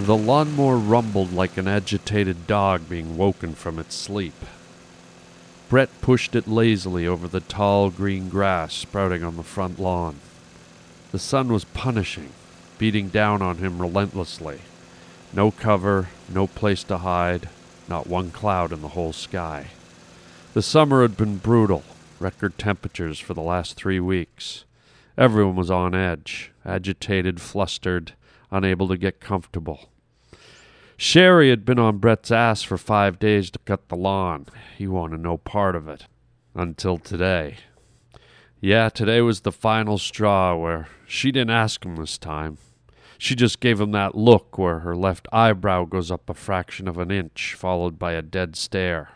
The lawnmower rumbled like an agitated dog being woken from its sleep. Brett pushed it lazily over the tall green grass sprouting on the front lawn. The sun was punishing, beating down on him relentlessly. No cover, no place to hide, not one cloud in the whole sky. The summer had been brutal, record temperatures for the last three weeks. Everyone was on edge, agitated, flustered, unable to get comfortable. Sherry had been on Brett's ass for five days to cut the lawn. He wanted no part of it. Until today. Yeah, today was the final straw where she didn't ask him this time. She just gave him that look where her left eyebrow goes up a fraction of an inch, followed by a dead stare.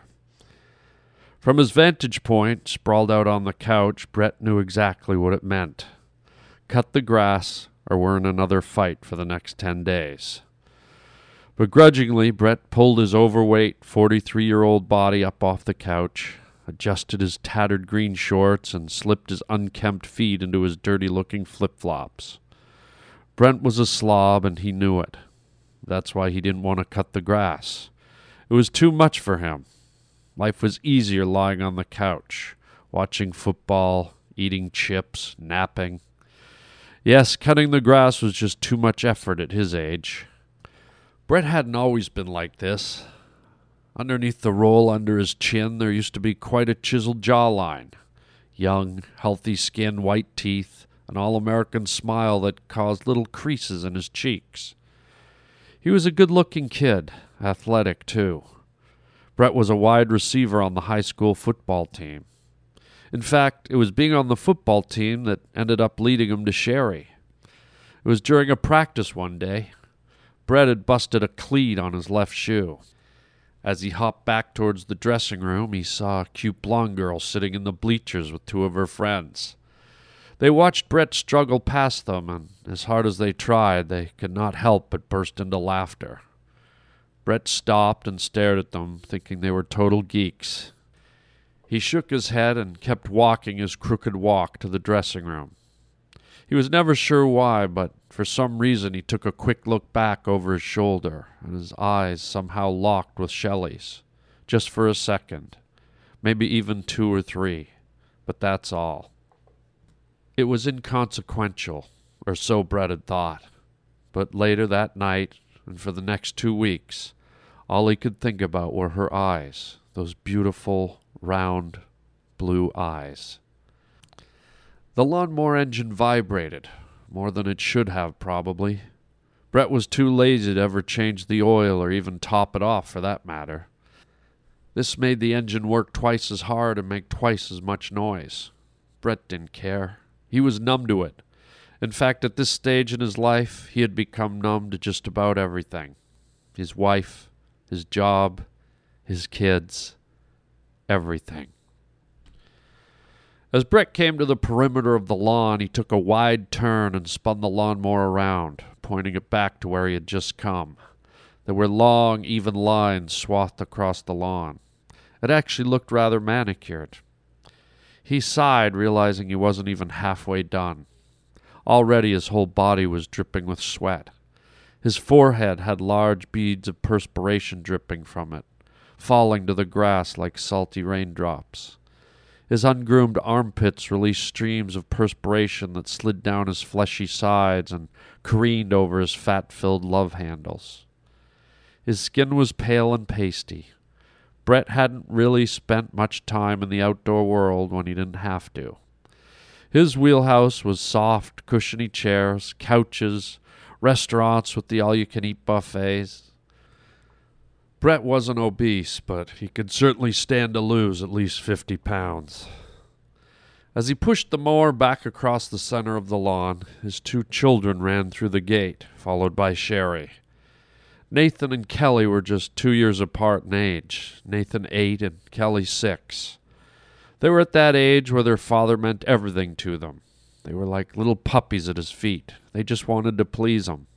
From his vantage point, sprawled out on the couch, Brett knew exactly what it meant. Cut the grass, or we're in another fight for the next ten days. Begrudgingly, Brett pulled his overweight, 43 year old body up off the couch, adjusted his tattered green shorts, and slipped his unkempt feet into his dirty looking flip flops. Brent was a slob, and he knew it. That's why he didn't want to cut the grass. It was too much for him. Life was easier lying on the couch, watching football, eating chips, napping. Yes, cutting the grass was just too much effort at his age. Brett hadn't always been like this. Underneath the roll under his chin, there used to be quite a chiseled jawline. Young, healthy skin, white teeth, an all American smile that caused little creases in his cheeks. He was a good looking kid, athletic, too. Brett was a wide receiver on the high school football team. In fact, it was being on the football team that ended up leading him to Sherry. It was during a practice one day. Brett had busted a cleat on his left shoe. As he hopped back towards the dressing room, he saw a cute blonde girl sitting in the bleachers with two of her friends. They watched Brett struggle past them, and as hard as they tried, they could not help but burst into laughter. Brett stopped and stared at them, thinking they were total geeks. He shook his head and kept walking his crooked walk to the dressing room. He was never sure why, but for some reason he took a quick look back over his shoulder, and his eyes somehow locked with Shelley's. Just for a second. Maybe even two or three. But that's all. It was inconsequential, or so Brett had thought. But later that night, and for the next two weeks, all he could think about were her eyes, those beautiful, round, blue eyes. The lawnmower engine vibrated, more than it should have, probably. Brett was too lazy to ever change the oil or even top it off, for that matter. This made the engine work twice as hard and make twice as much noise. Brett didn't care. He was numb to it. In fact, at this stage in his life, he had become numb to just about everything his wife, his job, his kids, everything. As Brett came to the perimeter of the lawn, he took a wide turn and spun the lawnmower around, pointing it back to where he had just come. There were long, even lines swathed across the lawn. It actually looked rather manicured. He sighed, realizing he wasn't even halfway done. Already his whole body was dripping with sweat. His forehead had large beads of perspiration dripping from it, falling to the grass like salty raindrops. His ungroomed armpits released streams of perspiration that slid down his fleshy sides and careened over his fat filled love handles. His skin was pale and pasty, Brett hadn't really spent much time in the outdoor world when he didn't have to. His wheelhouse was soft, cushiony chairs, couches, restaurants with the all you can eat buffets. Brett wasn't obese, but he could certainly stand to lose at least 50 pounds. As he pushed the mower back across the center of the lawn, his two children ran through the gate, followed by Sherry. Nathan and Kelly were just two years apart in age. Nathan eight and Kelly six. They were at that age where their father meant everything to them. They were like little puppies at his feet. They just wanted to please him.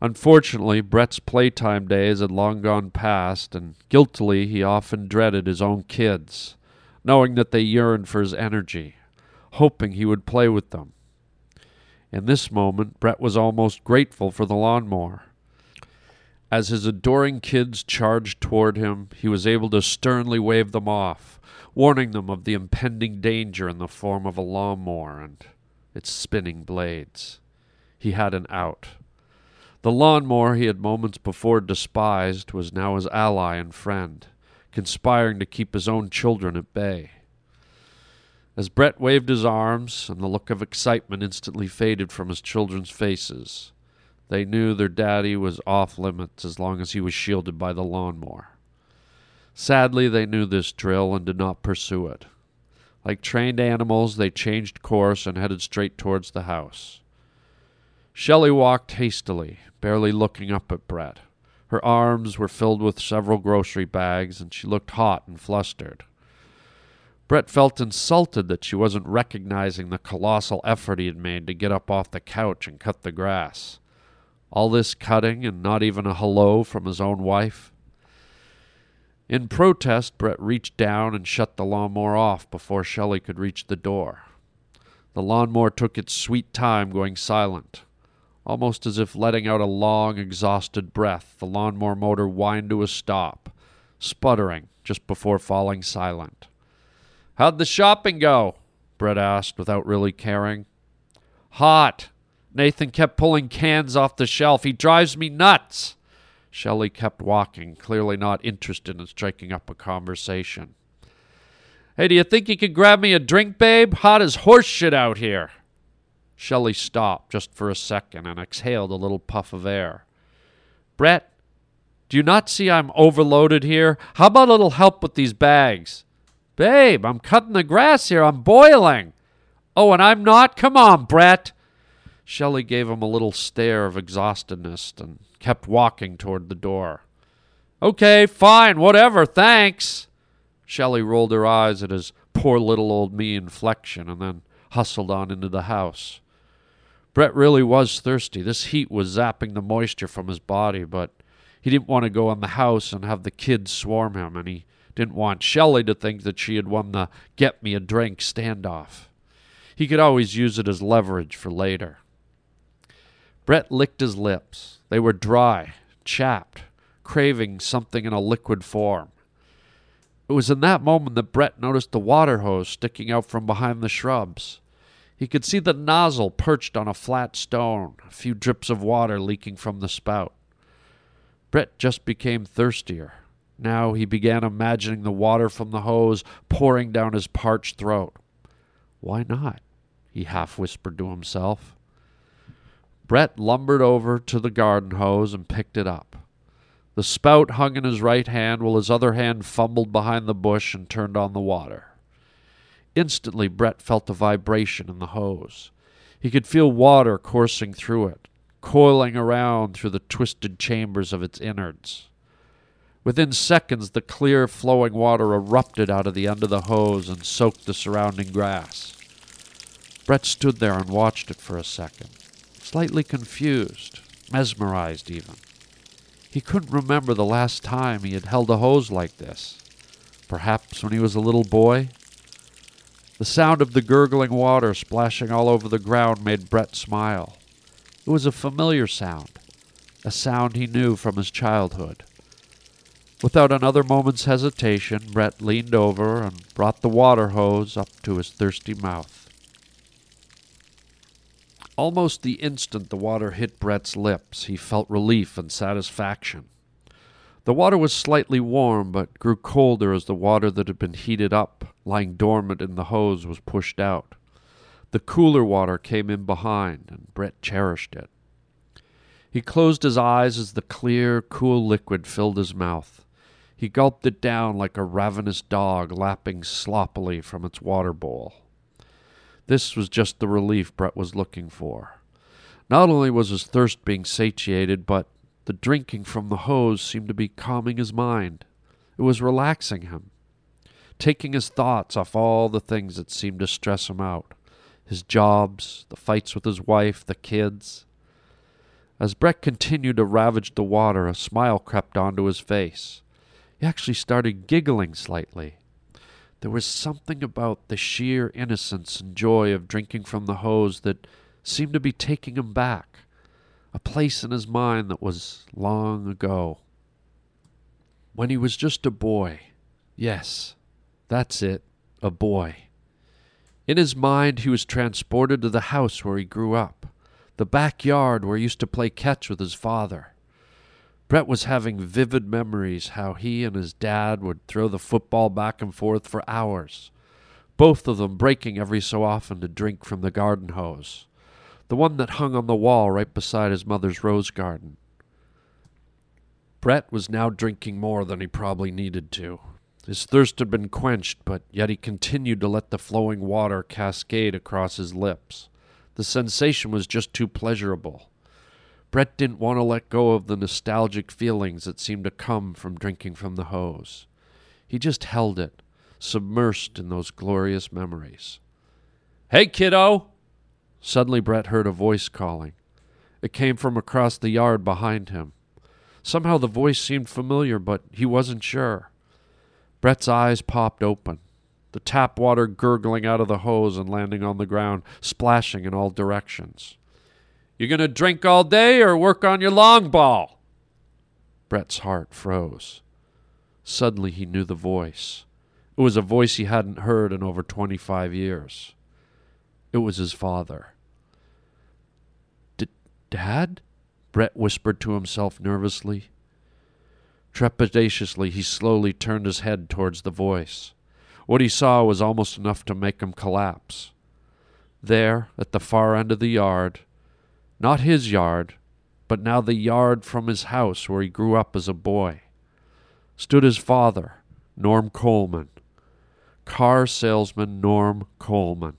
Unfortunately, Brett's playtime days had long gone past, and guiltily he often dreaded his own kids, knowing that they yearned for his energy, hoping he would play with them. In this moment, Brett was almost grateful for the lawnmower. As his adoring kids charged toward him, he was able to sternly wave them off, warning them of the impending danger in the form of a lawnmower and its spinning blades. He had an out. The lawnmower he had moments before despised was now his ally and friend, conspiring to keep his own children at bay. As Brett waved his arms, and the look of excitement instantly faded from his children's faces, they knew their daddy was off limits as long as he was shielded by the lawnmower. Sadly, they knew this drill and did not pursue it. Like trained animals, they changed course and headed straight towards the house. Shelley walked hastily, barely looking up at Brett. Her arms were filled with several grocery bags, and she looked hot and flustered. Brett felt insulted that she wasn't recognizing the colossal effort he had made to get up off the couch and cut the grass. All this cutting and not even a hello from his own wife. In protest, Brett reached down and shut the lawnmower off before Shelley could reach the door. The lawnmower took its sweet time going silent. Almost as if letting out a long, exhausted breath, the lawnmower motor whined to a stop, sputtering just before falling silent. How'd the shopping go? Brett asked without really caring. Hot. Nathan kept pulling cans off the shelf. He drives me nuts. Shelley kept walking, clearly not interested in striking up a conversation. Hey, do you think you could grab me a drink, babe? Hot as horse shit out here. Shelley stopped just for a second and exhaled a little puff of air. Brett, do you not see I'm overloaded here? How about a little help with these bags? Babe, I'm cutting the grass here. I'm boiling. Oh, and I'm not? Come on, Brett. Shelley gave him a little stare of exhaustedness and kept walking toward the door. Okay, fine, whatever, thanks. Shelley rolled her eyes at his poor little old me inflection and then hustled on into the house. Brett really was thirsty. This heat was zapping the moisture from his body, but he didn't want to go in the house and have the kids swarm him, and he didn't want Shelley to think that she had won the get me a drink standoff. He could always use it as leverage for later. Brett licked his lips. They were dry, chapped, craving something in a liquid form. It was in that moment that Brett noticed the water hose sticking out from behind the shrubs. He could see the nozzle perched on a flat stone, a few drips of water leaking from the spout. Brett just became thirstier. Now he began imagining the water from the hose pouring down his parched throat. Why not? he half whispered to himself. Brett lumbered over to the garden hose and picked it up. The spout hung in his right hand while his other hand fumbled behind the bush and turned on the water. Instantly, Brett felt a vibration in the hose. He could feel water coursing through it, coiling around through the twisted chambers of its innards. Within seconds, the clear, flowing water erupted out of the end of the hose and soaked the surrounding grass. Brett stood there and watched it for a second, slightly confused, mesmerized even. He couldn't remember the last time he had held a hose like this. Perhaps when he was a little boy? The sound of the gurgling water splashing all over the ground made Brett smile. It was a familiar sound, a sound he knew from his childhood. Without another moment's hesitation, Brett leaned over and brought the water hose up to his thirsty mouth. Almost the instant the water hit Brett's lips, he felt relief and satisfaction. The water was slightly warm, but grew colder as the water that had been heated up, lying dormant in the hose, was pushed out. The cooler water came in behind, and Brett cherished it. He closed his eyes as the clear, cool liquid filled his mouth. He gulped it down like a ravenous dog lapping sloppily from its water bowl. This was just the relief Brett was looking for. Not only was his thirst being satiated, but the drinking from the hose seemed to be calming his mind. It was relaxing him, taking his thoughts off all the things that seemed to stress him out his jobs, the fights with his wife, the kids. As Brett continued to ravage the water, a smile crept onto his face. He actually started giggling slightly. There was something about the sheer innocence and joy of drinking from the hose that seemed to be taking him back a place in his mind that was long ago. When he was just a boy. Yes, that's it, a boy. In his mind, he was transported to the house where he grew up, the backyard where he used to play catch with his father. Brett was having vivid memories how he and his dad would throw the football back and forth for hours, both of them breaking every so often to drink from the garden hose, the one that hung on the wall right beside his mother's rose garden. Brett was now drinking more than he probably needed to. His thirst had been quenched, but yet he continued to let the flowing water cascade across his lips. The sensation was just too pleasurable. Brett didn't want to let go of the nostalgic feelings that seemed to come from drinking from the hose. He just held it, submersed in those glorious memories. Hey, kiddo! Suddenly, Brett heard a voice calling. It came from across the yard behind him. Somehow the voice seemed familiar, but he wasn't sure. Brett's eyes popped open, the tap water gurgling out of the hose and landing on the ground, splashing in all directions. You gonna drink all day or work on your long ball? Brett's heart froze. Suddenly he knew the voice. It was a voice he hadn't heard in over 25 years. It was his father. Dad? Brett whispered to himself nervously. Trepidatiously, he slowly turned his head towards the voice. What he saw was almost enough to make him collapse. There, at the far end of the yard, not his yard, but now the yard from his house where he grew up as a boy, stood his father, Norm Coleman. Car salesman Norm Coleman.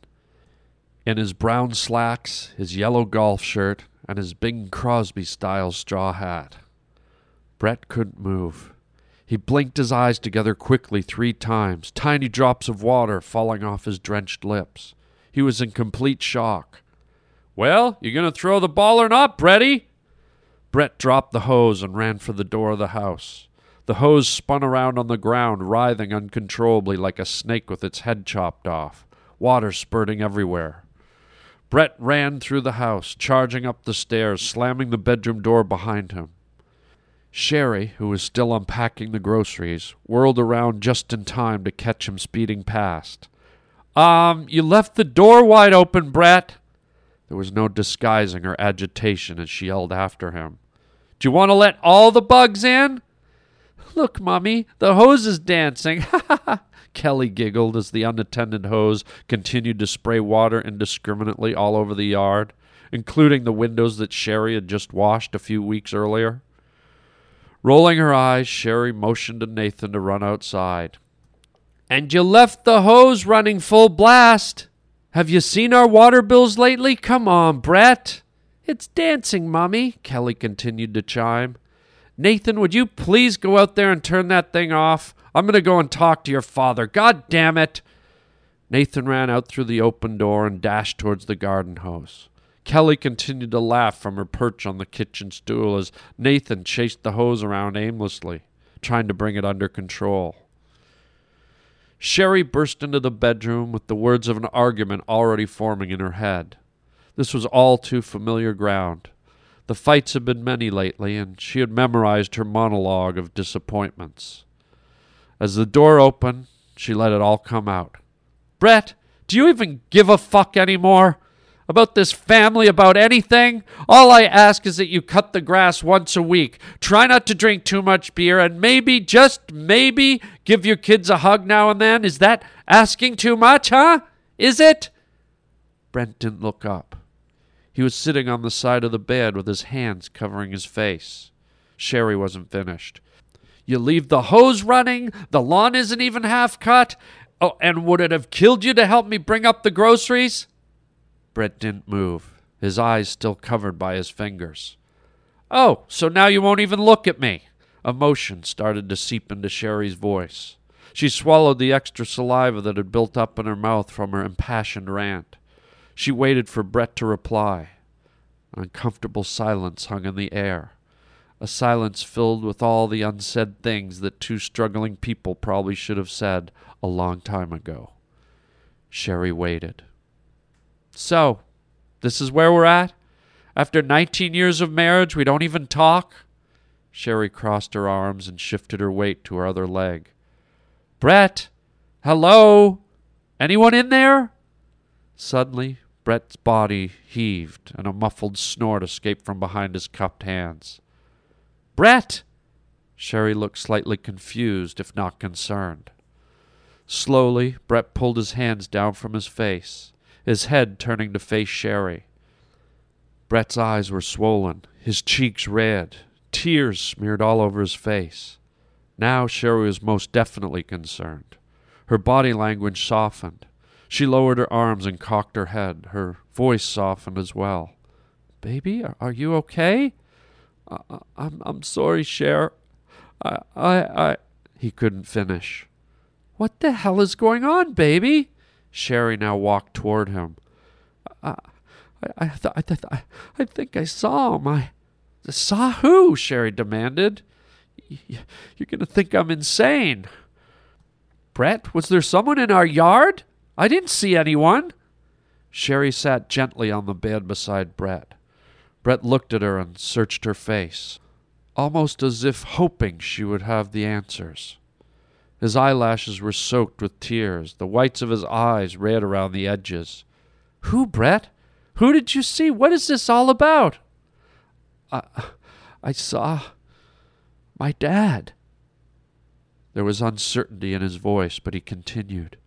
In his brown slacks, his yellow golf shirt, and his Bing Crosby style straw hat. Brett couldn't move. He blinked his eyes together quickly three times, tiny drops of water falling off his drenched lips. He was in complete shock. Well, you gonna throw the ball or not, Bretty? Brett dropped the hose and ran for the door of the house. The hose spun around on the ground, writhing uncontrollably like a snake with its head chopped off, water spurting everywhere. Brett ran through the house, charging up the stairs, slamming the bedroom door behind him. Sherry, who was still unpacking the groceries, whirled around just in time to catch him speeding past. Um, you left the door wide open, Brett. There was no disguising her agitation as she yelled after him. Do you want to let all the bugs in? Look, Mummy, the hose is dancing. Ha ha ha. Kelly giggled as the unattended hose continued to spray water indiscriminately all over the yard, including the windows that Sherry had just washed a few weeks earlier. Rolling her eyes, Sherry motioned to Nathan to run outside. And you left the hose running full blast. Have you seen our water bills lately? Come on, Brett. It's dancing, Mummy, Kelly continued to chime. Nathan, would you please go out there and turn that thing off? I'm going to go and talk to your father. God damn it. Nathan ran out through the open door and dashed towards the garden hose. Kelly continued to laugh from her perch on the kitchen stool as Nathan chased the hose around aimlessly, trying to bring it under control. Sherry burst into the bedroom with the words of an argument already forming in her head. This was all too familiar ground. The fights had been many lately, and she had memorized her monologue of disappointments. As the door opened, she let it all come out. Brett, do you even give a fuck anymore? about this family, about anything. All I ask is that you cut the grass once a week. Try not to drink too much beer, and maybe, just maybe, give your kids a hug now and then. Is that asking too much, huh? Is it? Brent didn't look up. He was sitting on the side of the bed with his hands covering his face. Sherry wasn't finished. You leave the hose running, the lawn isn't even half cut. Oh, and would it have killed you to help me bring up the groceries? Brett didn't move, his eyes still covered by his fingers. Oh, so now you won't even look at me. Emotion started to seep into Sherry's voice. She swallowed the extra saliva that had built up in her mouth from her impassioned rant. She waited for Brett to reply. An uncomfortable silence hung in the air, a silence filled with all the unsaid things that two struggling people probably should have said a long time ago. Sherry waited. So, this is where we're at? After 19 years of marriage, we don't even talk? Sherry crossed her arms and shifted her weight to her other leg. Brett! Hello? Anyone in there? Suddenly, Brett's body heaved, and a muffled snort escaped from behind his cupped hands. Brett! Sherry looked slightly confused, if not concerned. Slowly, Brett pulled his hands down from his face, his head turning to face Sherry. Brett's eyes were swollen, his cheeks red, tears smeared all over his face. Now Sherry was most definitely concerned. Her body language softened. She lowered her arms and cocked her head. Her voice softened as well. Baby, are, you okay? I, I'm I'm sorry, Cher. I I I he couldn't finish. What the hell is going on, baby? Sherry now walked toward him. I I I, th- I, th- I think I saw him. I saw who? Sherry demanded. You're going to think I'm insane. Brett, was there someone in our yard? I didn't see anyone. Sherry sat gently on the bed beside Brett. Brett looked at her and searched her face, almost as if hoping she would have the answers. His eyelashes were soaked with tears, the whites of his eyes red around the edges. Who, Brett? Who did you see? What is this all about? I, I saw my dad. There was uncertainty in his voice, but he continued.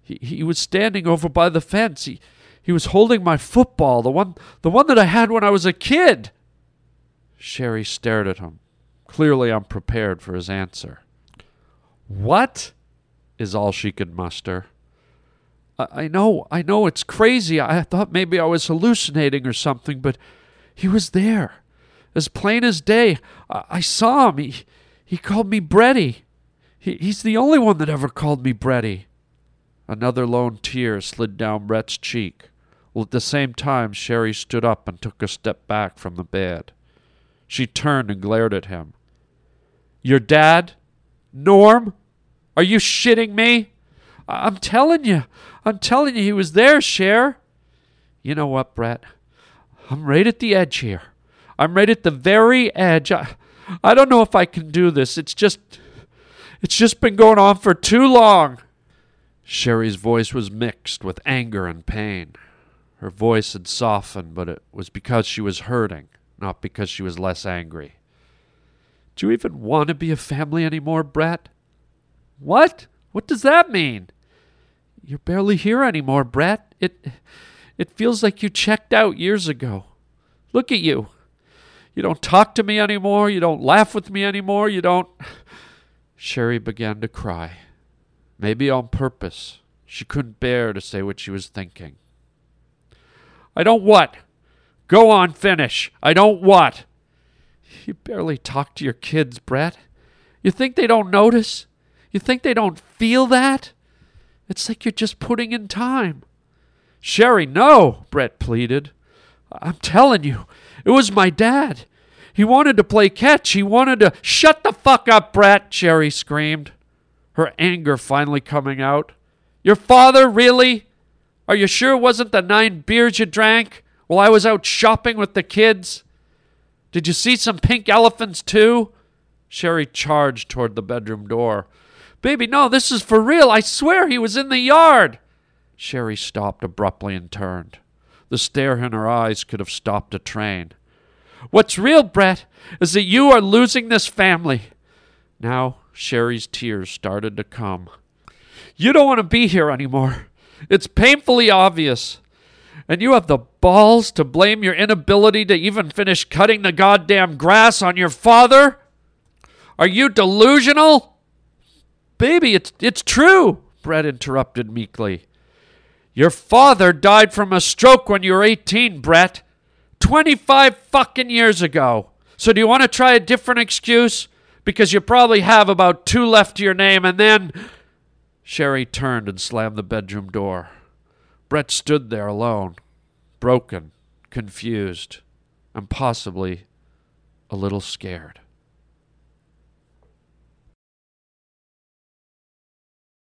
He, he was standing over by the fence. He, he was holding my football, the one, the one that I had when I was a kid. Sherry stared at him, clearly unprepared for his answer. What? is all she could muster. I, I know, I know, it's crazy. I thought maybe I was hallucinating or something, but he was there, as plain as day. I, I saw him. He, he called me Bretty. He, he's the only one that ever called me Bretty. Another lone tear slid down Brett's cheek, while at the same time Sherry stood up and took a step back from the bed. She turned and glared at him. Your dad? Norm? Are you shitting me? I- am telling you. I'm telling you he was there, Cher. You know what, Brett? I'm right at the edge here. I'm right at the very edge. I, I don't know if I can do this. It's just. It's just been going on for too long. Sherry's voice was mixed with anger and pain. Her voice had softened, but it was because she was hurting, not because she was less angry. Do you even want to be a family anymore, Brett? What? What does that mean? You're barely here anymore, Brett. It it feels like you checked out years ago. Look at you. You don't talk to me anymore. You don't laugh with me anymore. You don't. Sherry began to cry. Maybe on purpose. She couldn't bear to say what she was thinking. I don't what? Go on, finish. I don't what? You barely talk to your kids, Brett. You think they don't notice? You think they don't feel that? It's like you're just putting in time. Sherry, no, Brett pleaded. I'm telling you, it was my dad. He wanted to play catch. He wanted to. Shut the fuck up, Brett, Sherry screamed her anger finally coming out. Your father, really? Are you sure it wasn't the nine beers you drank while I was out shopping with the kids? Did you see some pink elephants too? Sherry charged toward the bedroom door. Baby, no, this is for real. I swear he was in the yard. Sherry stopped abruptly and turned. The stare in her eyes could have stopped a train. What's real, Brett, is that you are losing this family. Now Sherry's tears started to come. You don't want to be here anymore. It's painfully obvious. And you have the balls to blame your inability to even finish cutting the goddamn grass on your father? Are you delusional? Baby, it's, it's true, Brett interrupted meekly. Your father died from a stroke when you were 18, Brett. 25 fucking years ago. So do you want to try a different excuse? because you probably have about two left to your name, and then. Sherry turned and slammed the bedroom door. Brett stood there alone, broken, confused, and possibly a little scared.